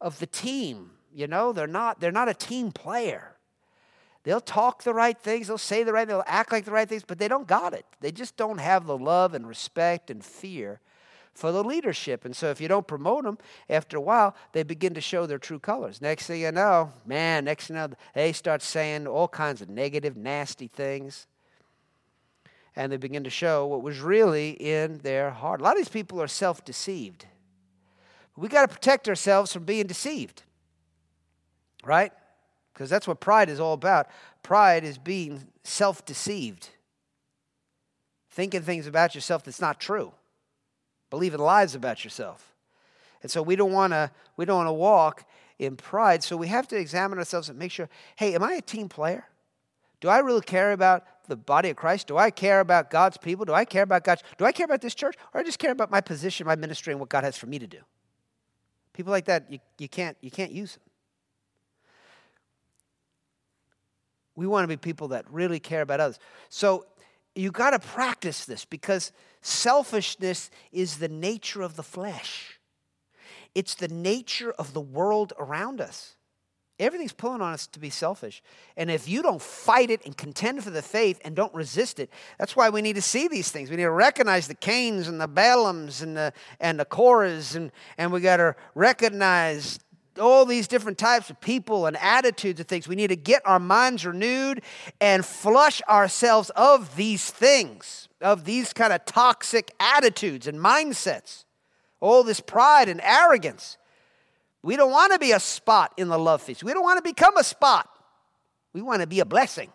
[SPEAKER 2] of the team. You know, they're not, they're not a team player. They'll talk the right things, they'll say the right, they'll act like the right things, but they don't got it. They just don't have the love and respect and fear for the leadership. And so if you don't promote them, after a while, they begin to show their true colors. Next thing you know, man, next thing you know, they start saying all kinds of negative, nasty things. And they begin to show what was really in their heart. A lot of these people are self deceived we got to protect ourselves from being deceived, right? Because that's what pride is all about. Pride is being self deceived, thinking things about yourself that's not true, believing lies about yourself. And so we don't want to we don't want to walk in pride. So we have to examine ourselves and make sure, hey, am I a team player? Do I really care about the body of Christ? Do I care about God's people? Do I care about God's do I care about this church? Or I just care about my position, my ministry, and what God has for me to do? People like that, you, you, can't, you can't use them. We want to be people that really care about others. So you got to practice this because selfishness is the nature of the flesh. It's the nature of the world around us. Everything's pulling on us to be selfish. And if you don't fight it and contend for the faith and don't resist it, that's why we need to see these things. We need to recognize the Cains and the Balaams and the, and the Korahs, and, and we got to recognize all these different types of people and attitudes and things. We need to get our minds renewed and flush ourselves of these things, of these kind of toxic attitudes and mindsets. All this pride and arrogance. We don't want to be a spot in the love feast. We don't want to become a spot. We want to be a blessing.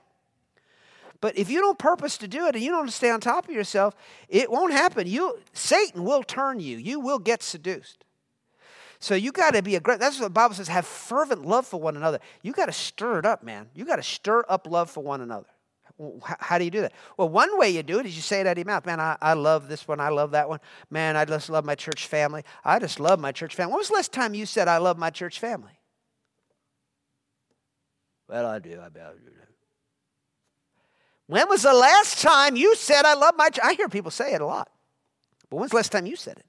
[SPEAKER 2] But if you don't purpose to do it and you don't stay on top of yourself, it won't happen. You Satan will turn you. You will get seduced. So you got to be aggressive. That's what the Bible says. Have fervent love for one another. You got to stir it up, man. You got to stir up love for one another. How do you do that? Well, one way you do it is you say it out of your mouth. Man, I, I love this one. I love that one. Man, I just love my church family. I just love my church family. When was the last time you said, I love my church family? Well, I do. I do. When was the last time you said, I love my church? I hear people say it a lot. But when's the last time you said it?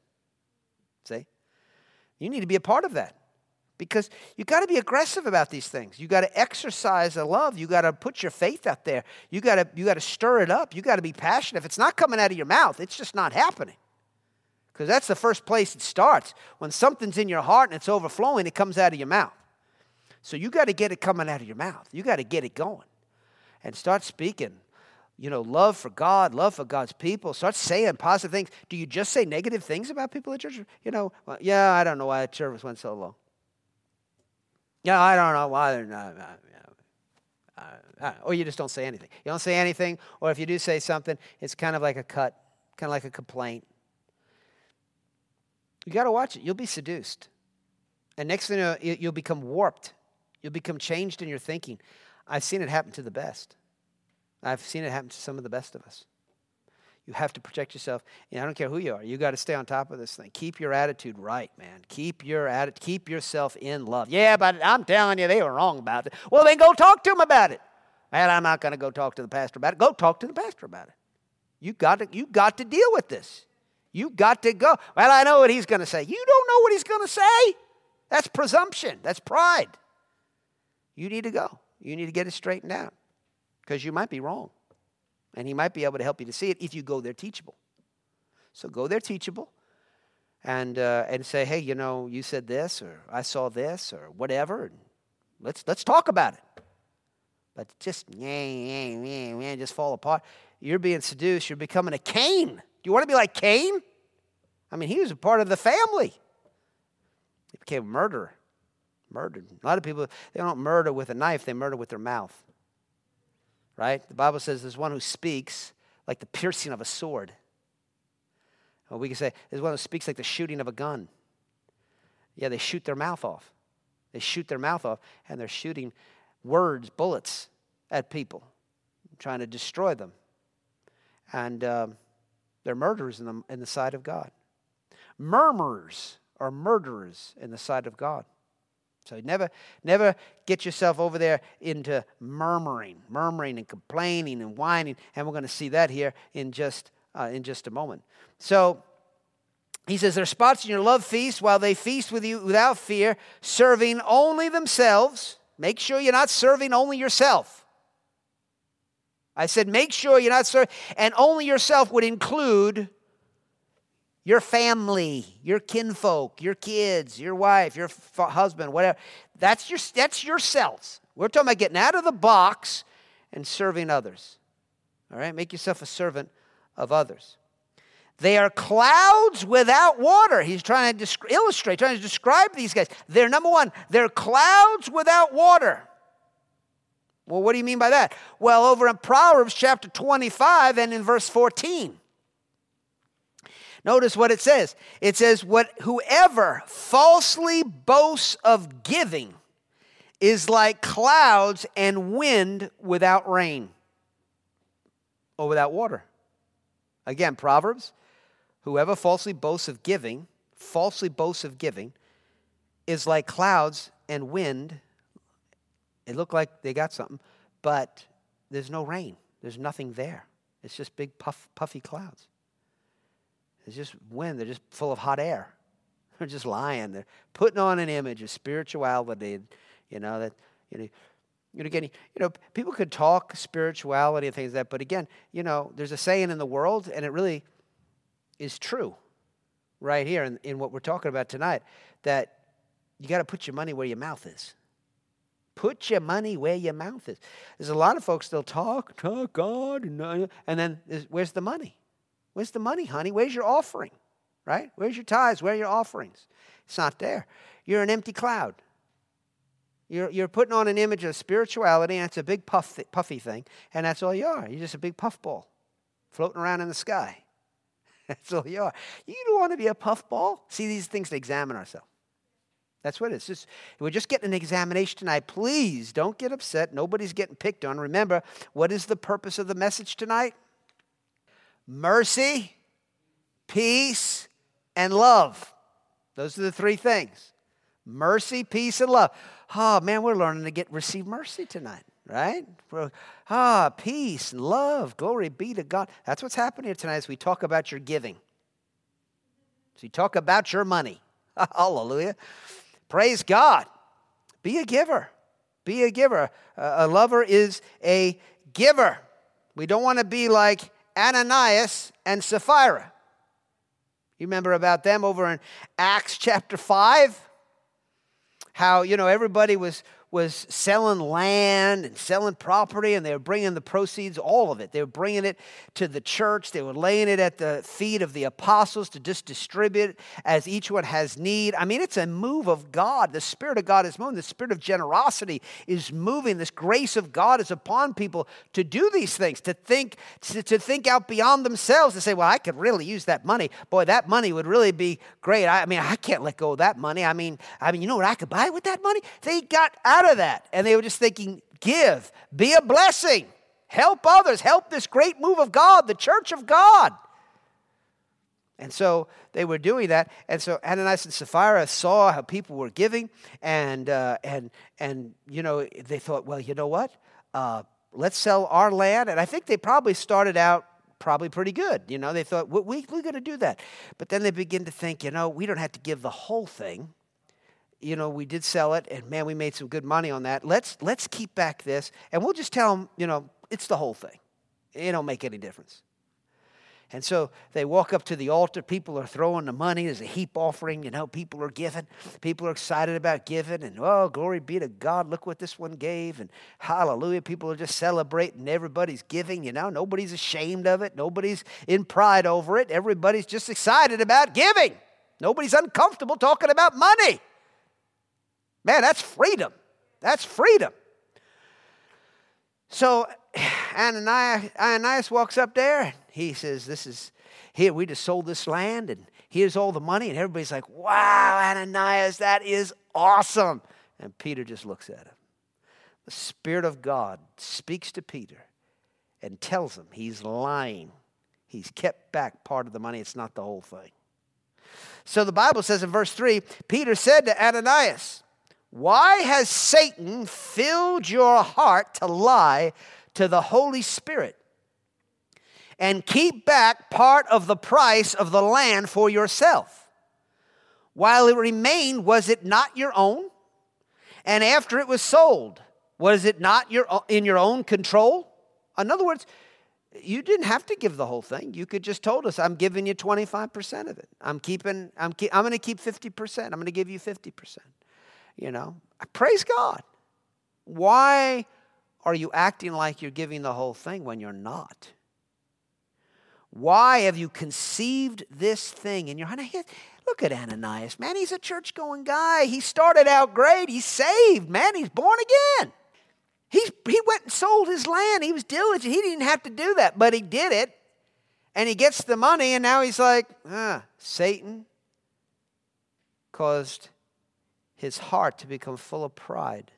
[SPEAKER 2] See? You need to be a part of that because you got to be aggressive about these things. You got to exercise a love. You got to put your faith out there. You got to you got to stir it up. You got to be passionate. If it's not coming out of your mouth, it's just not happening. Because that's the first place it starts. When something's in your heart and it's overflowing, it comes out of your mouth. So you got to get it coming out of your mouth. You got to get it going and start speaking. You know, love for God, love for God's people. Start saying positive things. Do you just say negative things about people at church? You know, well, yeah, I don't know why the service went so long. Yeah, I don't know why they're not. Uh, uh, or you just don't say anything. You don't say anything, or if you do say something, it's kind of like a cut, kind of like a complaint. You got to watch it. You'll be seduced. And next thing you know, you'll become warped. You'll become changed in your thinking. I've seen it happen to the best. I've seen it happen to some of the best of us. You have to protect yourself. I don't care who you are. You got to stay on top of this thing. Keep your attitude right, man. Keep your atti- keep yourself in love. Yeah, but I'm telling you, they were wrong about it. Well, then go talk to them about it. Man, I'm not going to go talk to the pastor about it. Go talk to the pastor about it. You got to you got to deal with this. You got to go. Well, I know what he's going to say. You don't know what he's going to say. That's presumption. That's pride. You need to go. You need to get it straightened out because you might be wrong. And he might be able to help you to see it if you go there teachable. So go there teachable and, uh, and say, hey, you know, you said this, or I saw this, or whatever. Let's, let's talk about it. But just, yeah, yeah, yeah, yeah, just fall apart. You're being seduced. You're becoming a Cain. Do you want to be like Cain? I mean, he was a part of the family. He became a murderer. Murdered. A lot of people, they don't murder with a knife, they murder with their mouth right? The Bible says there's one who speaks like the piercing of a sword. Or we can say there's one who speaks like the shooting of a gun. Yeah, they shoot their mouth off. They shoot their mouth off, and they're shooting words, bullets at people, trying to destroy them. And um, they're murderers in the, in the sight of God. Murmurers are murderers in the sight of God. So never, never get yourself over there into murmuring, murmuring and complaining and whining. And we're going to see that here in just, uh, in just a moment. So he says, There are spots in your love feast while they feast with you without fear, serving only themselves. Make sure you're not serving only yourself. I said, make sure you're not serving, and only yourself would include your family, your kinfolk, your kids, your wife, your f- husband, whatever. That's your that's yourselves. We're talking about getting out of the box and serving others. All right, make yourself a servant of others. They are clouds without water. He's trying to illustrate, trying to describe these guys. They're number one, they're clouds without water. Well, what do you mean by that? Well, over in Proverbs chapter 25 and in verse 14. Notice what it says. It says, "What whoever falsely boasts of giving is like clouds and wind without rain or without water." Again, Proverbs, whoever falsely boasts of giving, falsely boasts of giving, is like clouds and wind. It looked like they got something, but there's no rain. There's nothing there. It's just big puff, puffy clouds. It's just wind. They're just full of hot air. *laughs* They're just lying. They're putting on an image of spirituality. You know, that, you know, you know, again, you know, people could talk spirituality and things like that, but again, you know, there's a saying in the world, and it really is true right here in, in what we're talking about tonight, that you got to put your money where your mouth is. Put your money where your mouth is. There's a lot of folks still talk, talk God, and then where's the money? Where's the money, honey? Where's your offering? Right? Where's your tithes? Where are your offerings? It's not there. You're an empty cloud. You're, you're putting on an image of spirituality, and it's a big puff, puffy thing, and that's all you are. You're just a big puffball floating around in the sky. *laughs* That's all you are. You don't want to be a puffball. See these things to examine ourselves. That's what it is. Just, we're just getting an examination tonight. Please don't get upset. Nobody's getting picked on. Remember, what is the purpose of the message tonight? Mercy, peace, and love. Those are the three things mercy, peace, and love. Oh, man, we're learning to get receive mercy tonight, right? Ah, peace and love. Glory be to God. That's what's happening here tonight as we talk about your giving. As we talk about your money. *laughs* Hallelujah. Praise God. Be a giver. Be a giver. A lover is a giver. We don't want to be like Ananias and Sapphira. You remember about them over in Acts chapter 5? How, you know, everybody was was selling land and selling property, and they were bringing the proceeds, all of it. They were bringing it to the church. They were laying it at the feet of the apostles to just distribute as each one has need. I mean, it's a move of God. The Spirit of God is moving. The Spirit of generosity is moving. This grace of God is upon people to do these things, to think, to, to think out beyond themselves, to say, well, I could really use that money. Boy, that money would really be great. I, I mean, I can't let go of that money. I mean, I mean, you know what I could buy with that money? They got out out of that. And they were just thinking, give, be a blessing, help others, help this great move of God, the church of God. And so they were doing that. And so Ananias and Sapphira saw how people were giving. And, uh, and, and you know, they thought, well, you know what? Uh, let's sell our land. And I think they probably started out probably pretty good. You know, they thought, we, we, we're going to do that. But then they begin to think, you know, we don't have to give the whole thing you know, we did sell it, and man, we made some good money on that. Let's let's keep back this, and we'll just tell them, you know, it's the whole thing. It don't make any difference. And so they walk up to the altar. People are throwing the money as a heap offering. You know, people are giving. People are excited about giving. And oh, glory be to God. Look what this one gave. And hallelujah. People are just celebrating. Everybody's giving. You know, nobody's ashamed of it. Nobody's in pride over it. Everybody's just excited about giving. Nobody's uncomfortable talking about money. Man, that's freedom. That's freedom. So *sighs* Ananias, Ananias walks up there and he says, This is here, we just sold this land and here's all the money. And everybody's like, Wow, Ananias, that is awesome. And Peter just looks at him. The Spirit of God speaks to Peter and tells him he's lying. He's kept back part of the money, it's not the whole thing. So the Bible says in verse 3 Peter said to Ananias, why has Satan filled your heart to lie to the Holy Spirit and keep back part of the price of the land for yourself? While it remained, was it not your own? And after it was sold, was it not your, in your own control? In other words, you didn't have to give the whole thing. You could just told us, I'm giving you 25% of it. I'm keeping, I'm, I'm going to keep 50%. I'm going to give you 50%. You know, praise God. Why are you acting like you're giving the whole thing when you're not? Why have you conceived this thing in your heart? Look at Ananias, man. He's a church going guy. He started out great. He's saved, man. He's born again. He's, he went and sold his land. He was diligent. He didn't have to do that, but he did it. And he gets the money, and now he's like, ah, Satan caused his heart to become full of pride.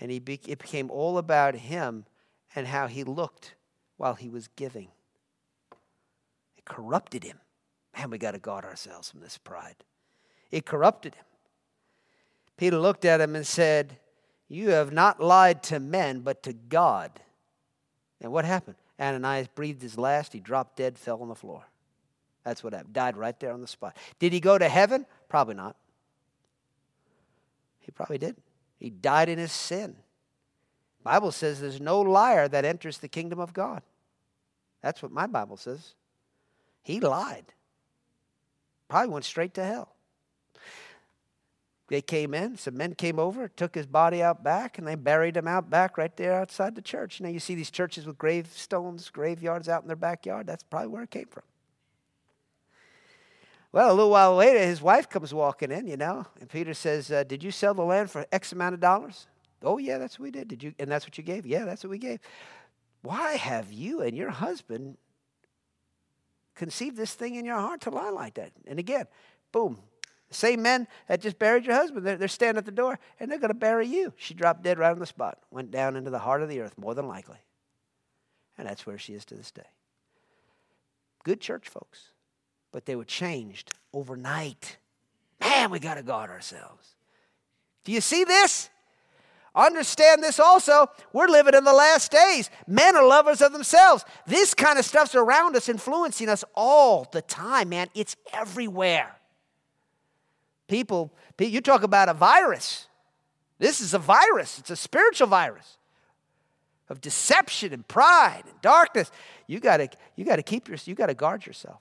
[SPEAKER 2] And he be, it became all about him and how he looked while he was giving. It corrupted him. Man, we got to guard ourselves from this pride. It corrupted him. Peter looked at him and said, You have not lied to men, but to God. And what happened? Ananias breathed his last. He dropped dead, fell on the floor. That's what happened. Died right there on the spot. Did he go to heaven? Probably not. He probably did. He died in his sin. Bible says there's no liar that enters the kingdom of God. That's what my Bible says. He lied. Probably went straight to hell. They came in, some men came over, took his body out back, and they buried him out back right there outside the church. Now you see these churches with gravestones, graveyards out in their backyard. That's probably where it came from. Well, a little while later, his wife comes walking in, you know, and Peter says, uh, Did you sell the land for X amount of dollars? Oh, yeah, that's what we did. Did you? And that's what you gave? Yeah, that's what we gave. Why have you and your husband conceived this thing in your heart to lie like that? And again, boom. The same men that just buried your husband, they're, they're standing at the door and they're going to bury you. She dropped dead right on the spot, went down into the heart of the earth, more than likely. And that's where she is to this day. Good church folks, but they were changed overnight. Man, we got to guard ourselves. Do you see this? Understand this also. We're living in the last days. Men are lovers of themselves. This kind of stuff's around us, influencing us all the time, man. It's everywhere. People, you talk about a virus. This is a virus, it's a spiritual virus of deception and pride and darkness. You gotta, you gotta keep your, you gotta guard yourself.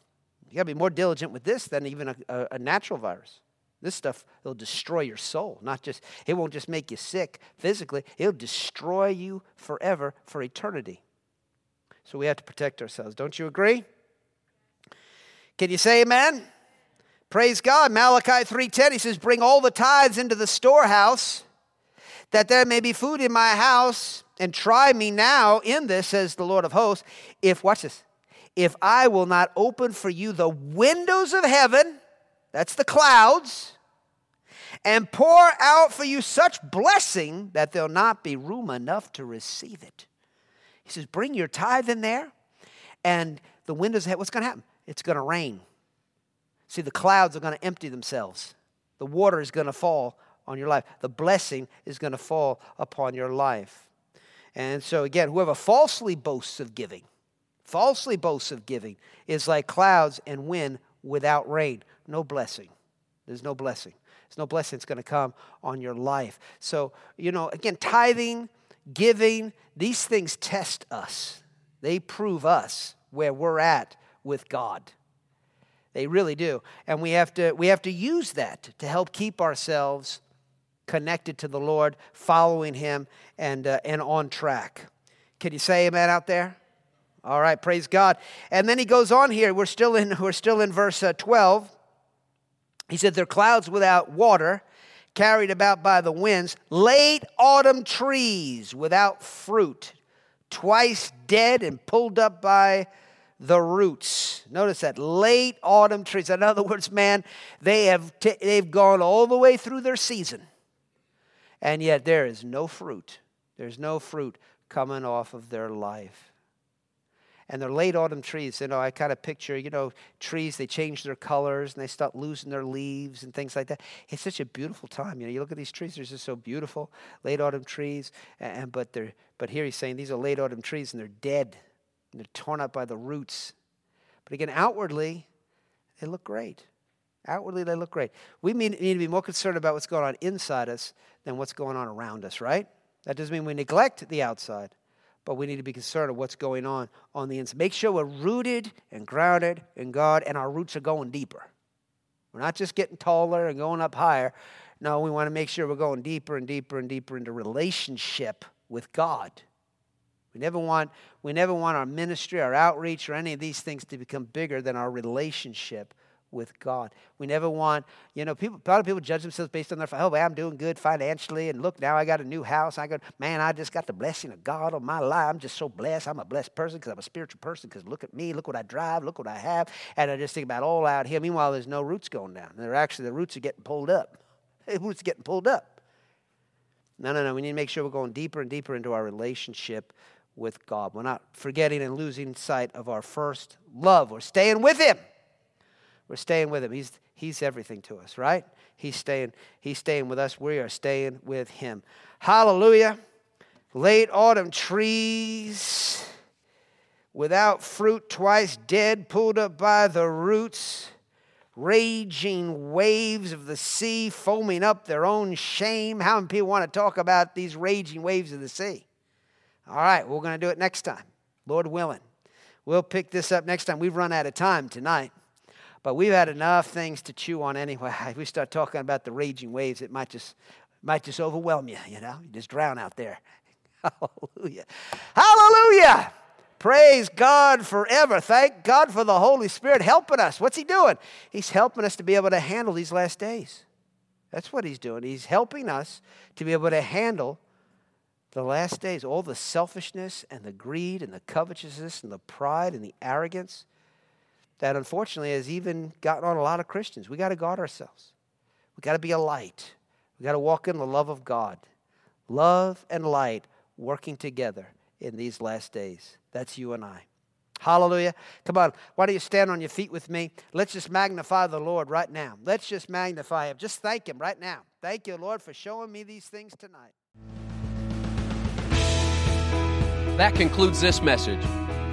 [SPEAKER 2] You gotta be more diligent with this than even a, a, a natural virus. This stuff will destroy your soul. Not just, it won't just make you sick physically, it'll destroy you forever for eternity. So we have to protect ourselves. Don't you agree? Can you say amen? Praise God. Malachi 3:10 he says, "Bring all the tithes into the storehouse, that there may be food in my house, and try me now in this," says the Lord of hosts, if watch this, if I will not open for you the windows of heaven that's the clouds, and pour out for you such blessing that there'll not be room enough to receive it. He says, Bring your tithe in there, and the windows, what's going to happen? It's going to rain. See, the clouds are going to empty themselves, the water is going to fall on your life, the blessing is going to fall upon your life. And so, again, whoever falsely boasts of giving, falsely boasts of giving, is like clouds and wind without rain no blessing. There's no blessing. There's no blessing that's going to come on your life. So, you know, again, tithing, giving, these things test us. They prove us where we're at with God. They really do. And we have to we have to use that to help keep ourselves connected to the Lord, following him and uh, and on track. Can you say amen out there? All right, praise God. And then he goes on here. We're still in *laughs* we're still in verse uh, 12. He said, They're clouds without water, carried about by the winds, late autumn trees without fruit, twice dead and pulled up by the roots. Notice that late autumn trees. In other words, man, they have t- they've gone all the way through their season, and yet there is no fruit. There's no fruit coming off of their life and they're late autumn trees. You know, I kind of picture, you know, trees, they change their colors and they start losing their leaves and things like that. It's such a beautiful time. You know, you look at these trees, they're just so beautiful, late autumn trees. And, but, they're, but here he's saying these are late autumn trees and they're dead. And they're torn up by the roots. But again, outwardly, they look great. Outwardly, they look great. We need to be more concerned about what's going on inside us than what's going on around us, right? That doesn't mean we neglect the outside but we need to be concerned of what's going on on the inside. Make sure we're rooted and grounded in God and our roots are going deeper. We're not just getting taller and going up higher. No, we want to make sure we're going deeper and deeper and deeper into relationship with God. We never want we never want our ministry, our outreach, or any of these things to become bigger than our relationship with God. We never want, you know, people, a lot of people judge themselves based on their, oh, I'm doing good financially, and look, now I got a new house. I go, man, I just got the blessing of God on my life. I'm just so blessed. I'm a blessed person because I'm a spiritual person because look at me, look what I drive, look what I have. And I just think about all out here. Meanwhile, there's no roots going down. They're actually, the roots are getting pulled up. *laughs* The roots are getting pulled up. No, no, no. We need to make sure we're going deeper and deeper into our relationship with God. We're not forgetting and losing sight of our first love. We're staying with Him. We're staying with him. He's, he's everything to us, right? He's staying, he's staying with us. We are staying with him. Hallelujah. Late autumn trees without fruit, twice dead, pulled up by the roots. raging waves of the sea foaming up their own shame. How many people want to talk about these raging waves of the sea? All right, we're going to do it next time, Lord willing. We'll pick this up next time. We've run out of time tonight, but we've had enough things to chew on anyway. *laughs* If we start talking about the raging waves, it might just might just overwhelm you, you know, you just drown out there. *laughs* Hallelujah. Hallelujah. Praise God forever. Thank God for the Holy Spirit helping us. What's He doing? He's helping us to be able to handle these last days. That's what He's doing. He's helping us to be able to handle the last days, all the selfishness and the greed and the covetousness and the pride and the arrogance that unfortunately has even gotten on a lot of Christians. We got to guard ourselves. We got to be a light. We got to walk in the love of God. Love and light working together in these last days. That's you and I. Hallelujah. Come on. Why don't you stand on your feet with me? Let's just magnify the Lord right now. Let's just magnify Him. Just thank Him right now. Thank you, Lord, for showing me these things tonight.
[SPEAKER 1] That concludes this message.